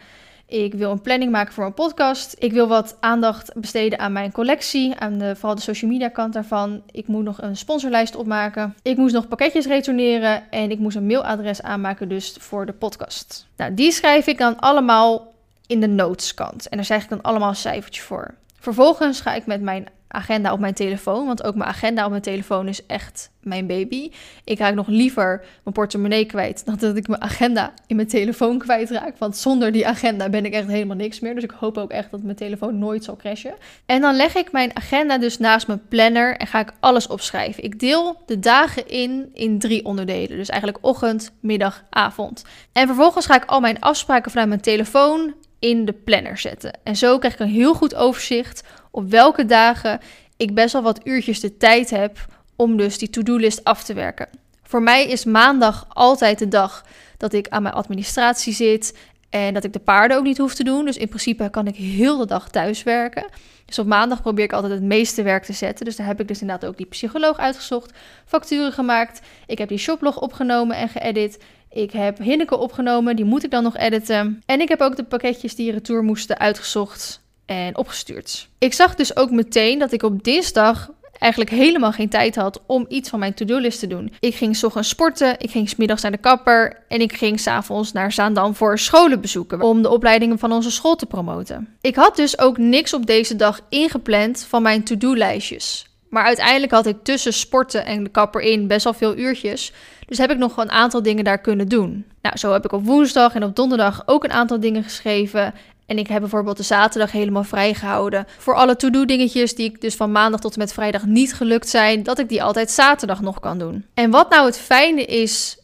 Ik wil een planning maken voor mijn podcast. Ik wil wat aandacht besteden aan mijn collectie, aan de, vooral de social media kant daarvan. Ik moet nog een sponsorlijst opmaken. Ik moest nog pakketjes retourneren en ik moest een mailadres aanmaken dus voor de podcast. Nou, die schrijf ik dan allemaal in de noteskant en daar zeg ik dan allemaal een cijfertje voor. Vervolgens ga ik met mijn agenda op mijn telefoon. Want ook mijn agenda op mijn telefoon is echt mijn baby. Ik raak nog liever mijn portemonnee kwijt dan dat ik mijn agenda in mijn telefoon kwijtraak. Want zonder die agenda ben ik echt helemaal niks meer. Dus ik hoop ook echt dat mijn telefoon nooit zal crashen. En dan leg ik mijn agenda dus naast mijn planner en ga ik alles opschrijven. Ik deel de dagen in in drie onderdelen. Dus eigenlijk ochtend, middag, avond. En vervolgens ga ik al mijn afspraken vanuit mijn telefoon in de planner zetten. En zo krijg ik een heel goed overzicht op welke dagen ik best wel wat uurtjes de tijd heb om dus die to-do-list af te werken. Voor mij is maandag altijd de dag dat ik aan mijn administratie zit en dat ik de paarden ook niet hoef te doen. Dus in principe kan ik heel de dag thuis werken. Dus op maandag probeer ik altijd het meeste werk te zetten. Dus daar heb ik dus inderdaad ook die psycholoog uitgezocht, facturen gemaakt. Ik heb die shoplog opgenomen en geëdit. Ik heb Hinneke opgenomen, die moet ik dan nog editen. En ik heb ook de pakketjes die retour moesten uitgezocht en opgestuurd. Ik zag dus ook meteen dat ik op dinsdag eigenlijk helemaal geen tijd had om iets van mijn to-do-list te doen. Ik ging s sporten, ik ging smiddags naar de kapper en ik ging s'avonds naar Zaandam voor scholen bezoeken om de opleidingen van onze school te promoten. Ik had dus ook niks op deze dag ingepland van mijn to-do-lijstjes. Maar uiteindelijk had ik tussen sporten en de kapper in best wel veel uurtjes. Dus heb ik nog een aantal dingen daar kunnen doen. Nou, zo heb ik op woensdag en op donderdag ook een aantal dingen geschreven. En ik heb bijvoorbeeld de zaterdag helemaal vrijgehouden. Voor alle to-do dingetjes die ik dus van maandag tot en met vrijdag niet gelukt zijn, dat ik die altijd zaterdag nog kan doen. En wat nou het fijne is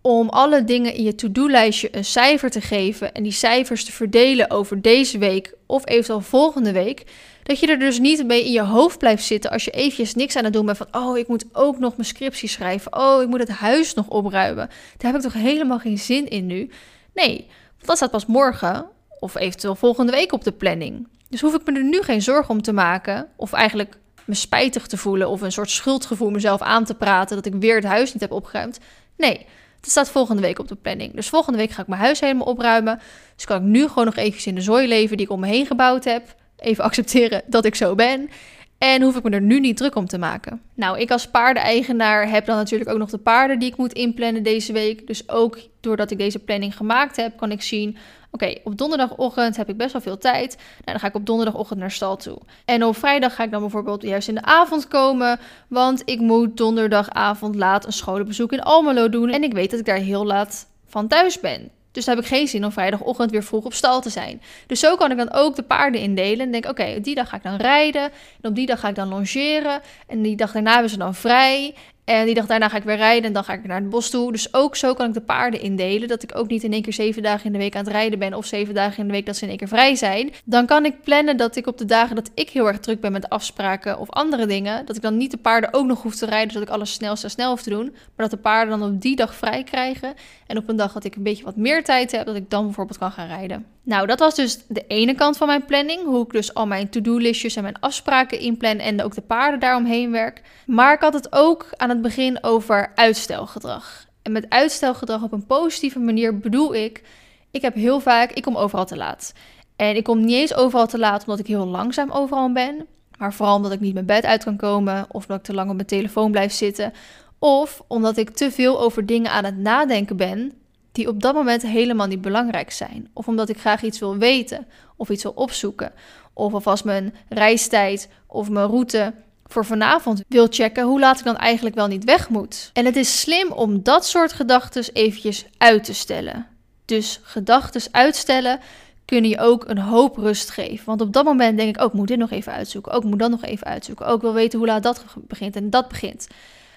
om alle dingen in je to-do-lijstje een cijfer te geven en die cijfers te verdelen over deze week of eventueel volgende week, dat je er dus niet mee in je hoofd blijft zitten als je eventjes niks aan het doen bent van, oh, ik moet ook nog mijn scriptie schrijven, oh, ik moet het huis nog opruimen. Daar heb ik toch helemaal geen zin in nu? Nee, dat staat pas morgen of eventueel volgende week op de planning. Dus hoef ik me er nu geen zorgen om te maken, of eigenlijk me spijtig te voelen of een soort schuldgevoel mezelf aan te praten dat ik weer het huis niet heb opgeruimd. Nee, dat staat volgende week op de planning. Dus volgende week ga ik mijn huis helemaal opruimen. Dus kan ik nu gewoon nog eventjes in de zooi leven die ik om me heen gebouwd heb. Even accepteren dat ik zo ben. En hoef ik me er nu niet druk om te maken. Nou, ik als paardeneigenaar heb dan natuurlijk ook nog de paarden die ik moet inplannen deze week. Dus ook doordat ik deze planning gemaakt heb, kan ik zien: oké, op donderdagochtend heb ik best wel veel tijd. Nou, dan ga ik op donderdagochtend naar stal toe. En op vrijdag ga ik dan bijvoorbeeld juist in de avond komen, want ik moet donderdagavond laat een scholenbezoek in Almelo doen. En ik weet dat ik daar heel laat van thuis ben. Dus dan heb ik geen zin om vrijdagochtend weer vroeg op stal te zijn. Dus zo kan ik dan ook de paarden indelen. En denk, oké, die dag ga ik dan rijden. En op die dag ga ik dan longeren. En die dag daarna hebben ze dan vrij. En die dag daarna ga ik weer rijden en dan ga ik naar het bos toe. Dus ook zo kan ik de paarden indelen. Dat ik ook niet in één keer zeven dagen in de week aan het rijden ben. Of zeven dagen in de week dat ze in één keer vrij zijn. Dan kan ik plannen dat ik op de dagen dat ik heel erg druk ben met afspraken of andere dingen. Dat ik dan niet de paarden ook nog hoef te rijden. Zodat ik alles snel, snel, snel hoef te doen. Maar dat de paarden dan op die dag vrij krijgen. En op een dag dat ik een beetje wat meer tijd heb. Dat ik dan bijvoorbeeld kan gaan rijden. Nou, dat was dus de ene kant van mijn planning. Hoe ik dus al mijn to-do-listjes en mijn afspraken inplan en ook de paarden daaromheen werk. Maar ik had het ook aan het begin over uitstelgedrag. En met uitstelgedrag op een positieve manier bedoel ik, ik heb heel vaak, ik kom overal te laat. En ik kom niet eens overal te laat omdat ik heel langzaam overal ben. Maar vooral omdat ik niet mijn bed uit kan komen of omdat ik te lang op mijn telefoon blijf zitten. Of omdat ik te veel over dingen aan het nadenken ben die op dat moment helemaal niet belangrijk zijn. Of omdat ik graag iets wil weten of iets wil opzoeken. Of alvast mijn reistijd of mijn route voor vanavond wil checken hoe laat ik dan eigenlijk wel niet weg moet. En het is slim om dat soort gedachten eventjes uit te stellen. Dus gedachten uitstellen kunnen je ook een hoop rust geven. Want op dat moment denk ik, ook oh, moet dit nog even uitzoeken. Ook oh, moet dat nog even uitzoeken. Ook oh, wil weten hoe laat dat begint en dat begint.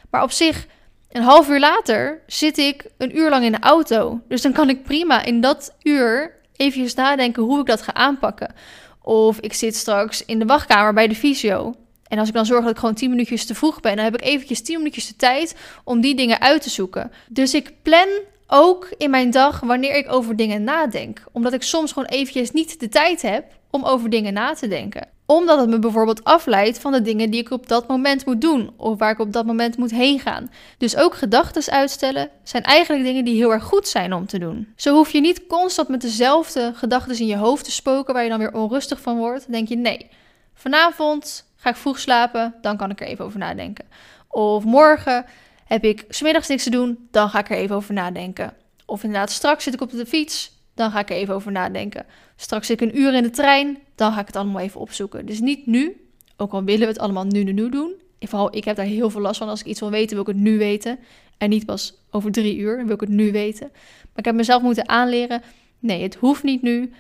Maar op zich een half uur later zit ik een uur lang in de auto. Dus dan kan ik prima in dat uur even nadenken hoe ik dat ga aanpakken. Of ik zit straks in de wachtkamer bij de fysio. En als ik dan zorg dat ik gewoon 10 minuutjes te vroeg ben, dan heb ik eventjes 10 minuutjes de tijd om die dingen uit te zoeken. Dus ik plan Ook in mijn dag wanneer ik over dingen nadenk. Omdat ik soms gewoon eventjes niet de tijd heb om over dingen na te denken. Omdat het me bijvoorbeeld afleidt van de dingen die ik op dat moment moet doen. Of waar ik op dat moment moet heen gaan. Dus ook gedachten uitstellen zijn eigenlijk dingen die heel erg goed zijn om te doen. Zo hoef je niet constant met dezelfde gedachten in je hoofd te spoken waar je dan weer onrustig van wordt. denk je nee, vanavond ga ik vroeg slapen, dan kan ik er even over nadenken. Of morgen heb ik smiddags niks te doen, dan ga ik er even over nadenken. Of inderdaad, straks zit ik op de fiets, dan ga ik er even over nadenken. Straks zit ik een uur in de trein, dan ga ik het allemaal even opzoeken. Dus niet nu, ook al willen we het allemaal nu, nu, nu doen. vooral ik heb daar heel veel last van. Als ik iets wil weten, wil ik het nu weten. En niet pas over drie uur, wil ik het nu weten. Maar ik heb mezelf moeten aanleren, nee, het hoeft niet nu.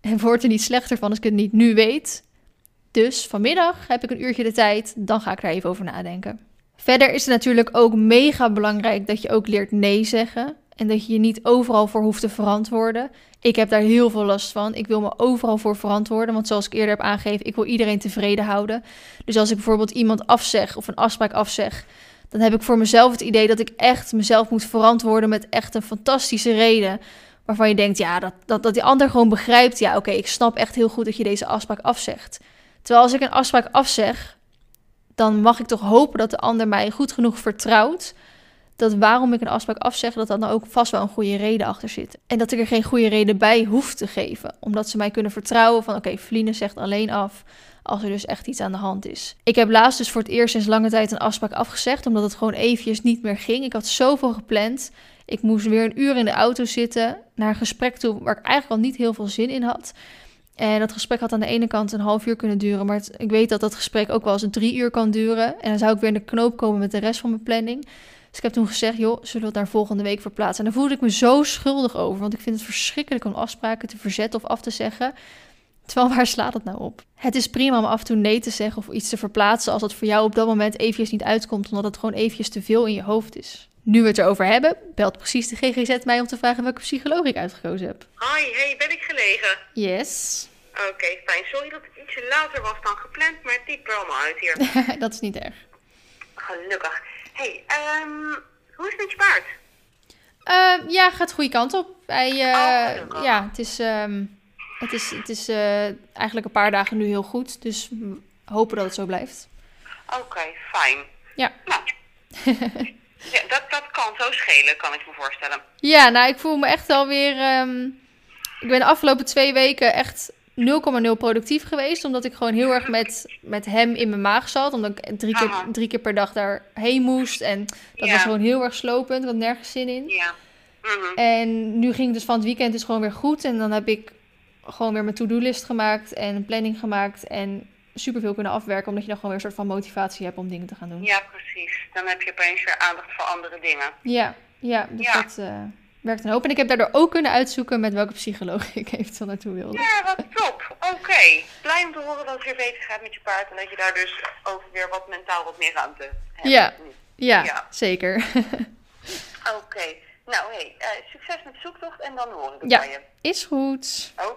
En [LAUGHS] wordt er niet slechter van als ik het niet nu weet. Dus vanmiddag heb ik een uurtje de tijd, dan ga ik er even over nadenken. Verder is het natuurlijk ook mega belangrijk dat je ook leert nee zeggen. En dat je je niet overal voor hoeft te verantwoorden. Ik heb daar heel veel last van. Ik wil me overal voor verantwoorden. Want zoals ik eerder heb aangegeven, ik wil iedereen tevreden houden. Dus als ik bijvoorbeeld iemand afzeg of een afspraak afzeg, dan heb ik voor mezelf het idee dat ik echt mezelf moet verantwoorden met echt een fantastische reden. Waarvan je denkt, ja, dat, dat, dat die ander gewoon begrijpt. Ja, oké, ik snap echt heel goed dat je deze afspraak afzegt. Terwijl als ik een afspraak afzeg, dan mag ik toch hopen dat de ander mij goed genoeg vertrouwt. Dat waarom ik een afspraak afzeg, dat dan ook vast wel een goede reden achter zit. En dat ik er geen goede reden bij hoef te geven. Omdat ze mij kunnen vertrouwen van oké, okay, zegt alleen af als er dus echt iets aan de hand is. Ik heb laatst dus voor het eerst sinds lange tijd een afspraak afgezegd, omdat het gewoon eventjes niet meer ging. Ik had zoveel gepland. Ik moest weer een uur in de auto zitten naar een gesprek toe waar ik eigenlijk al niet heel veel zin in had. En dat gesprek had aan de ene kant een half uur kunnen duren. Maar ik weet dat dat gesprek ook wel eens een drie uur kan duren. En dan zou ik weer in de knoop komen met de rest van mijn planning. Dus ik heb toen gezegd, joh, zullen we het naar volgende week verplaatsen? En daar voelde ik me zo schuldig over. Want ik vind het verschrikkelijk om afspraken te verzetten of af te zeggen. Terwijl waar slaat het nou op? Het is prima om af en toe nee te zeggen of iets te verplaatsen als het voor jou op dat moment eventjes niet uitkomt, omdat het gewoon eventjes te veel in je hoofd is. Nu we het erover hebben, belt precies de GGZ mij om te vragen welke psycholoog ik uitgekozen heb. Hoi, hey, ben ik gelegen? Yes. Oké, fijn. Sorry dat het ietsje later was dan gepland, maar het liep er allemaal uit hier. [LAUGHS] dat is niet erg. Gelukkig. Hey, um, hoe is het met je paard? Uh, ja, gaat de goede kant op. Hij, uh, ja, het is, um, het is, het is uh, eigenlijk een paar dagen nu heel goed. Dus we hopen dat het zo blijft. Oké, fijn. Ja. Nou. [LAUGHS] ja, dat, dat kan zo schelen, kan ik me voorstellen. Ja, nou, ik voel me echt wel weer... Um, ik ben de afgelopen twee weken echt 0,0 productief geweest. Omdat ik gewoon heel erg met, met hem in mijn maag zat. Omdat ik drie keer, drie keer per dag daarheen moest. En dat was gewoon heel erg slopend. Ik had nergens zin in. Ja. Mhm. En nu ging het dus van het weekend dus gewoon weer goed. En dan heb ik gewoon weer mijn to-do-list gemaakt. En een planning gemaakt. En superveel kunnen afwerken. Omdat je dan gewoon weer een soort van motivatie hebt om dingen te gaan doen. Ja, precies. Dan heb je opeens weer aandacht voor andere dingen. Ja, ja dus dat... Uh, werkt een hoop. En ik heb daardoor ook kunnen uitzoeken met welke psycholoog [LAUGHS] ik eventueel naartoe wilde. Ja, wat top. Oké. Blij om te horen dat het weer beter gaat met je paard. En dat je daar dus over weer wat mentaal wat meer ruimte hebt. Ja, ja, ja. zeker. [LAUGHS] Oké. Nou, hey, uh, succes met zoektocht en dan horen we ja, van je. is goed. Oké.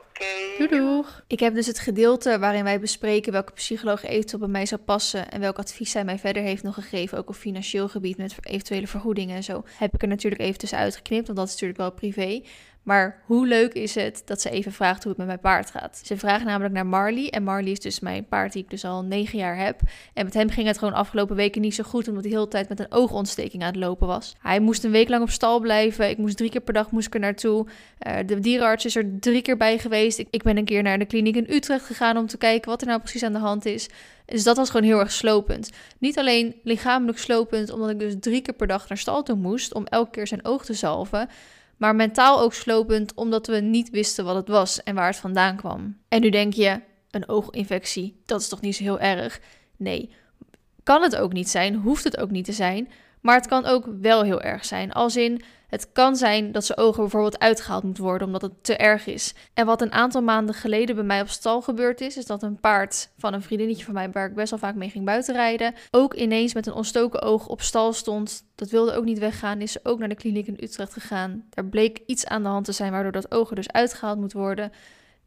Okay. Doeg, Ik heb dus het gedeelte waarin wij bespreken welke psycholoog eventueel bij mij zou passen en welk advies zij mij verder heeft nog gegeven, ook op financieel gebied met eventuele vergoedingen en zo, heb ik er natuurlijk even tussen uitgeknipt, want dat is natuurlijk wel privé. Maar hoe leuk is het dat ze even vraagt hoe het met mijn paard gaat? Ze vraagt namelijk naar Marley. En Marley is dus mijn paard die ik dus al negen jaar heb. En met hem ging het gewoon afgelopen weken niet zo goed, omdat hij de hele tijd met een oogontsteking aan het lopen was. Hij moest een week lang op stal blijven. Ik moest drie keer per dag moest ik er naartoe. Uh, de dierenarts is er drie keer bij geweest. Ik, ik ben een keer naar de kliniek in Utrecht gegaan om te kijken wat er nou precies aan de hand is. Dus dat was gewoon heel erg slopend. Niet alleen lichamelijk slopend, omdat ik dus drie keer per dag naar stal toe moest om elke keer zijn oog te zalven maar mentaal ook slopend omdat we niet wisten wat het was en waar het vandaan kwam. En nu denk je, een ooginfectie, dat is toch niet zo heel erg? Nee, kan het ook niet zijn, hoeft het ook niet te zijn, maar het kan ook wel heel erg zijn. Als in, het kan zijn dat zijn ogen bijvoorbeeld uitgehaald moet worden omdat het te erg is. En wat een aantal maanden geleden bij mij op stal gebeurd is, is dat een paard van een vriendinnetje van mij, waar ik best wel vaak mee ging buitenrijden, ook ineens met een ontstoken oog op stal stond. Dat wilde ook niet weggaan, is ook naar de kliniek in Utrecht gegaan. Daar bleek iets aan de hand te zijn waardoor dat ogen dus uitgehaald moet worden.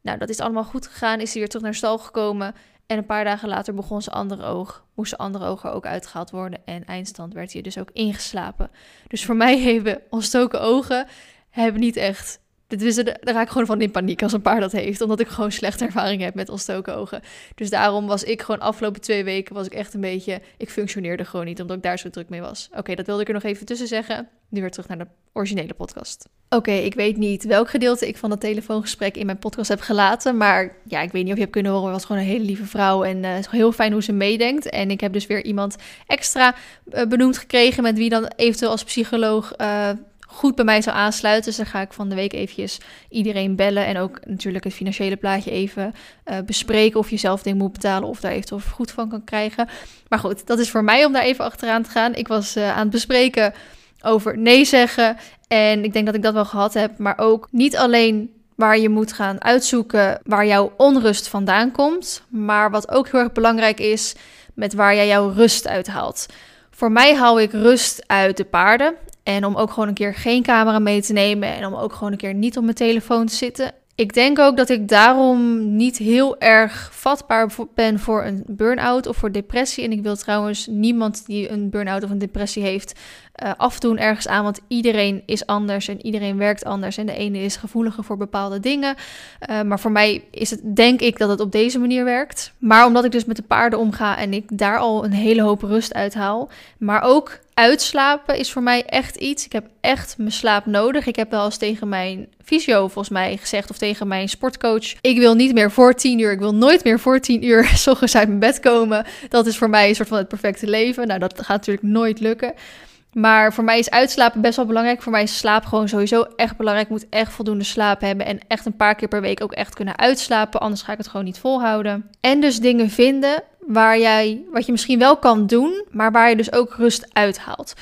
Nou, dat is allemaal goed gegaan, is hij weer terug naar stal gekomen. En een paar dagen later begon zijn andere oog, moest zijn andere oog er ook uitgehaald worden. En eindstand werd hij dus ook ingeslapen. Dus voor mij [LAUGHS] hebben ontstoken ogen heb niet echt is, daar raak ik gewoon van in paniek als een paard dat heeft. Omdat ik gewoon slechte ervaring heb met ontstoken ogen. Dus daarom was ik gewoon afgelopen twee weken was ik echt een beetje... Ik functioneerde gewoon niet, omdat ik daar zo druk mee was. Oké, dat wilde ik er nog even tussen zeggen. Nu weer terug naar de originele podcast. Oké, ik weet niet welk gedeelte ik van dat telefoongesprek in mijn podcast heb gelaten. Maar ja, ik weet niet of je hebt kunnen horen. Het was gewoon een hele lieve vrouw. En uh, het is heel fijn hoe ze meedenkt. En ik heb dus weer iemand extra uh, benoemd gekregen. Met wie dan eventueel als psycholoog... Uh, goed bij mij zou aansluiten. Dus dan ga ik van de week eventjes iedereen bellen. En ook natuurlijk het financiële plaatje even uh, bespreken. Of je zelf ding moet betalen of daar eventueel goed van kan krijgen. Maar goed, dat is voor mij om daar even achteraan te gaan. Ik was uh, aan het bespreken over nee zeggen. En ik denk dat ik dat wel gehad heb. Maar ook niet alleen waar je moet gaan uitzoeken waar jouw onrust vandaan komt. Maar wat ook heel erg belangrijk is, met waar jij jouw rust uithaalt. Voor mij haal ik rust uit de paarden. En om ook gewoon een keer geen camera mee te nemen. En om ook gewoon een keer niet op mijn telefoon te zitten. Ik denk ook dat ik daarom niet heel erg vatbaar ben voor een burn-out of voor depressie. En ik wil trouwens niemand die een burn-out of een depressie heeft uh, afdoen ergens aan. Want iedereen is anders en iedereen werkt anders. En de ene is gevoeliger voor bepaalde dingen. Uh, maar voor mij is het, denk ik, dat het op deze manier werkt. Maar omdat ik dus met de paarden omga en ik daar al een hele hoop rust uit haal. Maar ook uitslapen is voor mij echt iets. Ik heb echt mijn slaap nodig. Ik heb wel eens tegen mijn fysio volgens mij gezegd of tegen mijn sportcoach: ik wil niet meer voor tien uur. Ik wil nooit meer voor tien uur [LAUGHS] s ochtends uit mijn bed komen. Dat is voor mij een soort van het perfecte leven. Nou, dat gaat natuurlijk nooit lukken. Maar voor mij is uitslapen best wel belangrijk. Voor mij is slaap gewoon sowieso echt belangrijk. Ik moet echt voldoende slaap hebben. En echt een paar keer per week ook echt kunnen uitslapen. Anders ga ik het gewoon niet volhouden. En dus dingen vinden waar jij, wat je misschien wel kan doen, maar waar je dus ook rust uithaalt.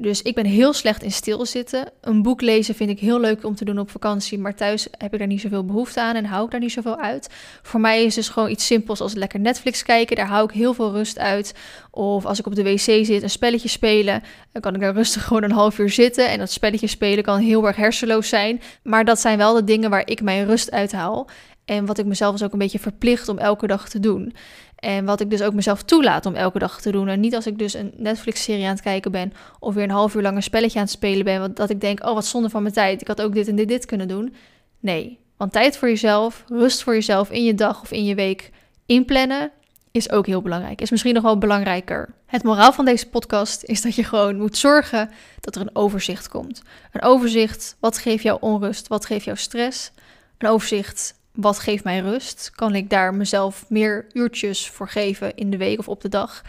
Dus ik ben heel slecht in stilzitten. Een boek lezen vind ik heel leuk om te doen op vakantie, maar thuis heb ik daar niet zoveel behoefte aan en hou ik daar niet zoveel uit. Voor mij is dus gewoon iets simpels als lekker Netflix kijken, daar hou ik heel veel rust uit. Of als ik op de wc zit, een spelletje spelen, dan kan ik daar rustig [LAUGHS] gewoon een half uur zitten. En dat spelletje spelen kan heel erg hersenloos zijn, maar dat zijn wel de dingen waar ik mijn rust uit haal. En wat ik mezelf dus ook een beetje verplicht om elke dag te doen. En wat ik dus ook mezelf toelaat om elke dag te doen. En niet als ik dus een Netflix-serie aan het kijken ben. Of weer een half uur lang een spelletje aan het spelen ben. Want dat ik denk, oh wat zonde van mijn tijd. Ik had ook dit en dit, dit kunnen doen. Nee, want tijd voor jezelf, rust voor jezelf in je dag of in je week inplannen is ook heel belangrijk. Is misschien nog wel belangrijker. Het moraal van deze podcast is dat je gewoon moet zorgen dat er een overzicht komt. Een overzicht, wat geeft jou onrust, wat geeft jou stress. Een overzicht, wat geeft mij rust? Kan ik daar mezelf meer uurtjes voor geven in de week of op de dag?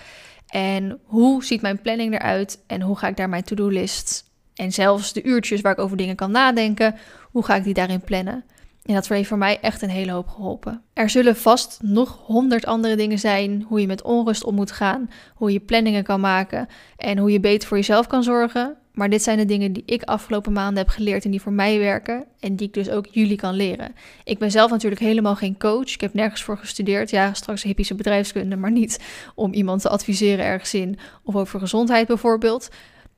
En hoe ziet mijn planning eruit? En hoe ga ik daar mijn to-do-list en zelfs de uurtjes waar ik over dingen kan nadenken, hoe ga ik die daarin plannen? En dat heeft voor mij echt een hele hoop geholpen. Er zullen vast nog honderd andere dingen zijn. Hoe je met onrust om moet gaan. Hoe je planningen kan maken. En hoe je beter voor jezelf kan zorgen. Maar dit zijn de dingen die ik afgelopen maanden heb geleerd en die voor mij werken. En die ik dus ook jullie kan leren. Ik ben zelf natuurlijk helemaal geen coach. Ik heb nergens voor gestudeerd. Ja, straks hippische bedrijfskunde, maar niet om iemand te adviseren ergens in. Of over gezondheid bijvoorbeeld.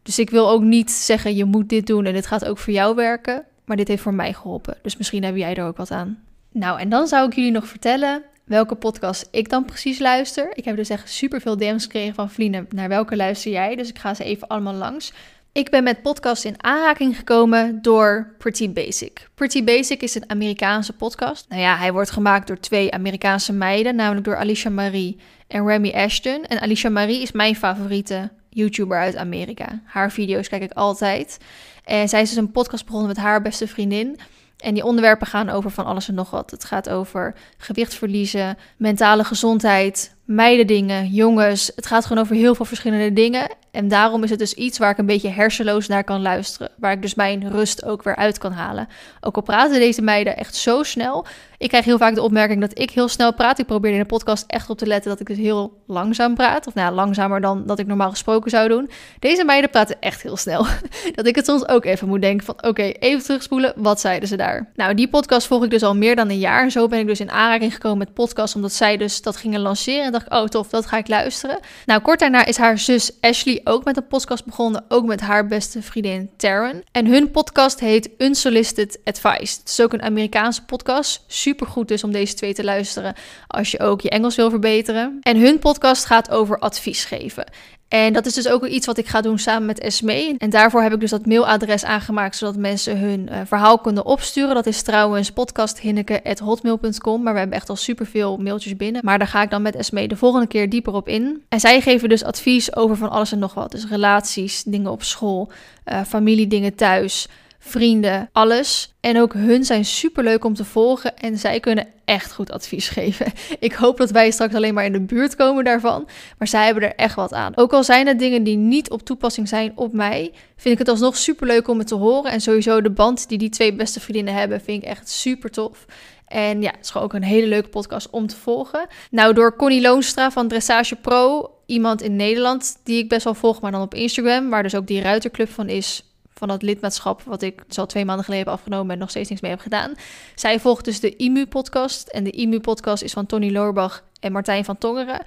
Dus ik wil ook niet zeggen, je moet dit doen en dit gaat ook voor jou werken. Maar dit heeft voor mij geholpen. Dus misschien heb jij er ook wat aan. Nou, en dan zou ik jullie nog vertellen welke podcast ik dan precies luister. Ik heb dus echt superveel DM's gekregen van vrienden. Naar welke luister jij? Dus ik ga ze even allemaal langs. Ik ben met podcasts in aanraking gekomen door Pretty Basic. Pretty Basic is een Amerikaanse podcast. Nou ja, hij wordt gemaakt door twee Amerikaanse meiden, namelijk door Alicia Marie en Remy Ashton. En Alicia Marie is mijn favoriete YouTuber uit Amerika. Haar video's kijk ik altijd. En zij is dus een podcast begonnen met haar beste vriendin. En die onderwerpen gaan over van alles en nog wat. Het gaat over gewicht verliezen, mentale gezondheid, meiden dingen, jongens. Het gaat gewoon over heel veel verschillende dingen. En daarom is het dus iets waar ik een beetje hersenloos naar kan luisteren. Waar ik dus mijn rust ook weer uit kan halen. Ook al praten deze meiden echt zo snel. Ik krijg heel vaak de opmerking dat ik heel snel praat. Ik probeer in de podcast echt op te letten dat ik dus heel langzaam praat. Of nou, langzamer dan dat ik normaal gesproken zou doen. Deze meiden praten echt heel snel. [LAUGHS] Dat ik het soms ook even moet denken van oké, even terugspoelen. Wat zeiden ze daar? Nou, die podcast volg ik dus al meer dan een jaar. En zo ben ik dus in aanraking gekomen met podcasts. Omdat zij dus dat gingen lanceren. En oh tof, dat ga ik luisteren. Nou, kort daarna is haar zus Ashley ook met een podcast begonnen, ook met haar beste vriendin Taryn. En hun podcast heet Unsolicited Advice. Het is ook een Amerikaanse podcast. Super goed dus om deze twee te luisteren als je ook je Engels wil verbeteren. En hun podcast gaat over advies geven. En dat is dus ook iets wat ik ga doen samen met Esme. En daarvoor heb ik dus dat mailadres aangemaakt, zodat mensen hun uh, verhaal kunnen opsturen. Dat is trouwens podcasthinneke.hotmail.com. Maar we hebben echt al superveel mailtjes binnen. Maar daar ga ik dan met Esme de volgende keer dieper op in. En zij geven dus advies over van alles en nog wat. Dus relaties, dingen op school, uh, familiedingen thuis vrienden, alles. En ook hun zijn super leuk om te volgen en zij kunnen echt goed advies geven. [LAUGHS] Ik hoop dat wij straks alleen maar in de buurt komen daarvan, maar zij hebben er echt wat aan. Ook al zijn er dingen die niet op toepassing zijn op mij, vind ik het alsnog super leuk om het te horen. En sowieso de band die die twee beste vriendinnen hebben, vind ik echt super tof. En ja, het is gewoon ook een hele leuke podcast om te volgen. Nou, door Connie Loonstra van Dressage Pro, iemand in Nederland die ik best wel volg, maar dan op Instagram, waar dus ook die Ruiterclub van is, van dat lidmaatschap, wat ik zo twee maanden geleden heb afgenomen en nog steeds niks mee heb gedaan. Zij volgt dus de IMU-podcast. En de IMU-podcast is van Tony Loorbach en Martijn van Tongeren.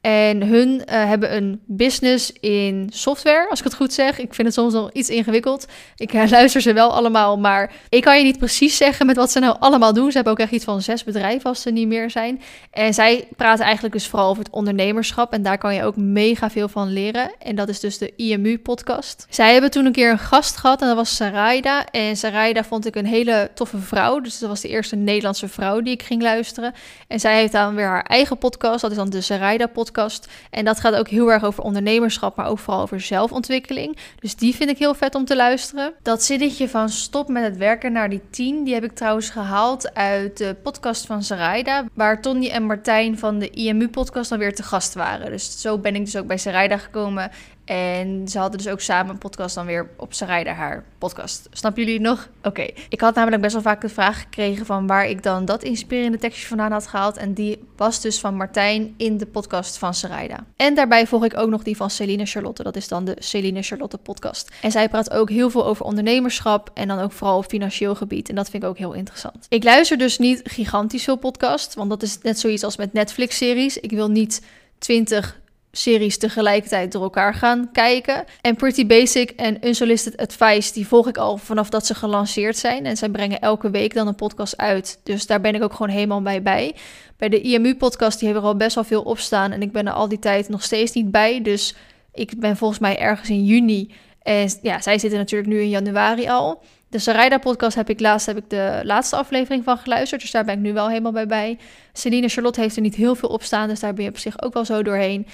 En hun uh, hebben een business in software, als ik het goed zeg. Ik vind het soms nog iets ingewikkeld. Ik uh, [LAUGHS] luister ze wel allemaal, maar ik kan je niet precies zeggen met wat ze nou allemaal doen. Ze hebben ook echt iets van zes bedrijven als ze niet meer zijn. En zij praten eigenlijk dus vooral over het ondernemerschap. En daar kan je ook mega veel van leren. En dat is dus de IMU-podcast. Zij hebben toen een keer een gast gehad en dat was Saraida. En Saraida vond ik een hele toffe vrouw. Dus dat was de eerste Nederlandse vrouw die ik ging luisteren. En zij heeft dan weer haar eigen podcast. Dat is dan de Saraida-podcast podcast. En dat gaat ook heel erg over ondernemerschap, maar ook vooral over zelfontwikkeling. Dus die vind ik heel vet om te luisteren. Dat zinnetje van stop met het werken naar die tien, die heb ik trouwens gehaald uit de podcast van Sarayda, waar Tony en Martijn van de IMU-podcast dan weer te gast waren. Dus zo ben ik dus ook bij Sarayda gekomen. En ze hadden dus ook samen een podcast dan weer op Sarayda haar podcast. Snappen jullie nog? Oké. Ik had namelijk best wel vaak de vraag gekregen van waar ik dan dat inspirerende tekstje vandaan had gehaald. En die was dus van Martijn in de podcast van Sarayda. En daarbij volg ik ook nog die van Celine Charlotte. Dat is dan de Celine Charlotte podcast. En zij praat ook heel veel over ondernemerschap en dan ook vooral op financieel gebied. En dat vind ik ook heel interessant. Ik luister dus niet gigantisch veel podcast, want dat is net zoiets als met Netflix-series. Ik wil niet 20 series tegelijkertijd door elkaar gaan kijken. En Pretty Basic en Unsolicited Advice, die volg ik al vanaf dat ze gelanceerd zijn. En zij brengen elke week dan een podcast uit. Dus daar ben ik ook gewoon helemaal bij bij. Bij de IMU-podcast, die hebben er al best wel veel op staan. En ik ben er al die tijd nog steeds niet bij. Dus ik ben volgens mij ergens in juni. En ja, zij zitten natuurlijk nu in januari al. De Sarayda-podcast heb ik laatst heb ik de laatste aflevering van geluisterd. Dus daar ben ik nu wel helemaal bij bij. Celine Charlotte heeft er niet heel veel op staan. Dus daar ben je op zich ook wel zo doorheen.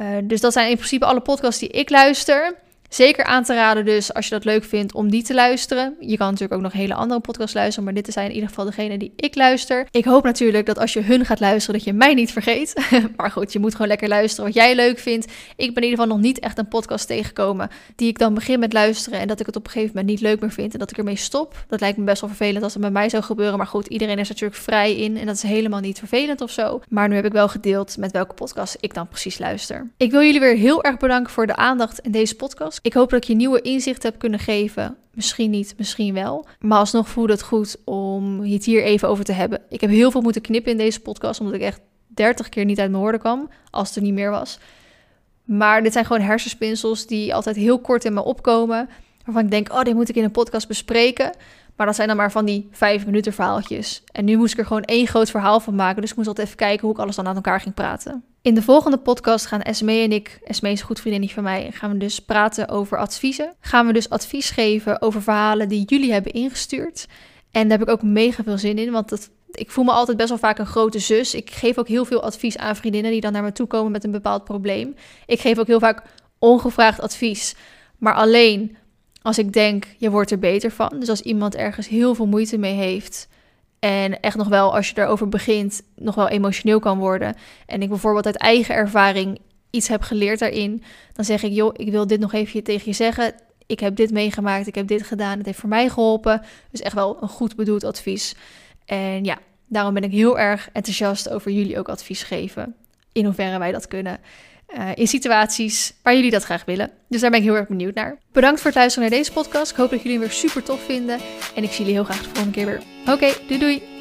Uh, dus dat zijn in principe alle podcasts die ik luister. Zeker aan te raden dus, als je dat leuk vindt, om die te luisteren. Je kan natuurlijk ook nog hele andere podcasts luisteren, maar dit zijn in ieder geval degene die ik luister. Ik hoop natuurlijk dat als je hun gaat luisteren, dat je mij niet vergeet. [LAUGHS] maar goed, je moet gewoon lekker luisteren wat jij leuk vindt. Ik ben in ieder geval nog niet echt een podcast tegengekomen die ik dan begin met luisteren en dat ik het op een gegeven moment niet leuk meer vind en dat ik ermee stop. Dat lijkt me best wel vervelend als het bij mij zou gebeuren, maar goed, iedereen is natuurlijk vrij in en dat is helemaal niet vervelend of zo. Maar nu heb ik wel gedeeld met welke podcast ik dan precies luister. Ik wil jullie weer heel erg bedanken voor de aandacht in deze podcast. Ik hoop dat ik je nieuwe inzicht heb kunnen geven. Misschien niet, misschien wel. Maar alsnog voelde het goed om het hier even over te hebben. Ik heb heel veel moeten knippen in deze podcast, omdat ik echt 30 keer niet uit mijn woorden kwam, als het er niet meer was. Maar dit zijn gewoon hersenspinsels die altijd heel kort in me opkomen. Waarvan ik denk, oh, dit moet ik in een podcast bespreken. Maar dat zijn dan maar van die vijf minuten verhaaltjes. En nu moest ik er gewoon één groot verhaal van maken. Dus ik moest altijd even kijken hoe ik alles dan aan elkaar ging praten. In de volgende podcast gaan Esme en ik, Esme is een goed vriendin van mij, gaan we dus praten over adviezen. Gaan we dus advies geven over verhalen die jullie hebben ingestuurd. En daar heb ik ook mega veel zin in, want dat, ik voel me altijd best wel vaak een grote zus. Ik geef ook heel veel advies aan vriendinnen die dan naar me toe komen met een bepaald probleem. Ik geef ook heel vaak ongevraagd advies, maar alleen als ik denk, je wordt er beter van. Dus als iemand ergens heel veel moeite mee heeft en echt nog wel, als je erover begint, nog wel emotioneel kan worden. En ik bijvoorbeeld uit eigen ervaring iets heb geleerd daarin. Dan zeg ik, joh, ik wil dit nog even tegen je zeggen. Ik heb dit meegemaakt, ik heb dit gedaan. Het heeft voor mij geholpen. Dus echt wel een goed bedoeld advies. En ja, daarom ben ik heel erg enthousiast over jullie ook advies geven. In hoeverre wij dat kunnen. Uh, in situaties waar jullie dat graag willen. Dus daar ben ik heel erg benieuwd naar. Bedankt voor het luisteren naar deze podcast. Ik hoop dat jullie hem weer super tof vinden. En ik zie jullie heel graag de volgende keer weer. Oké, doei doei!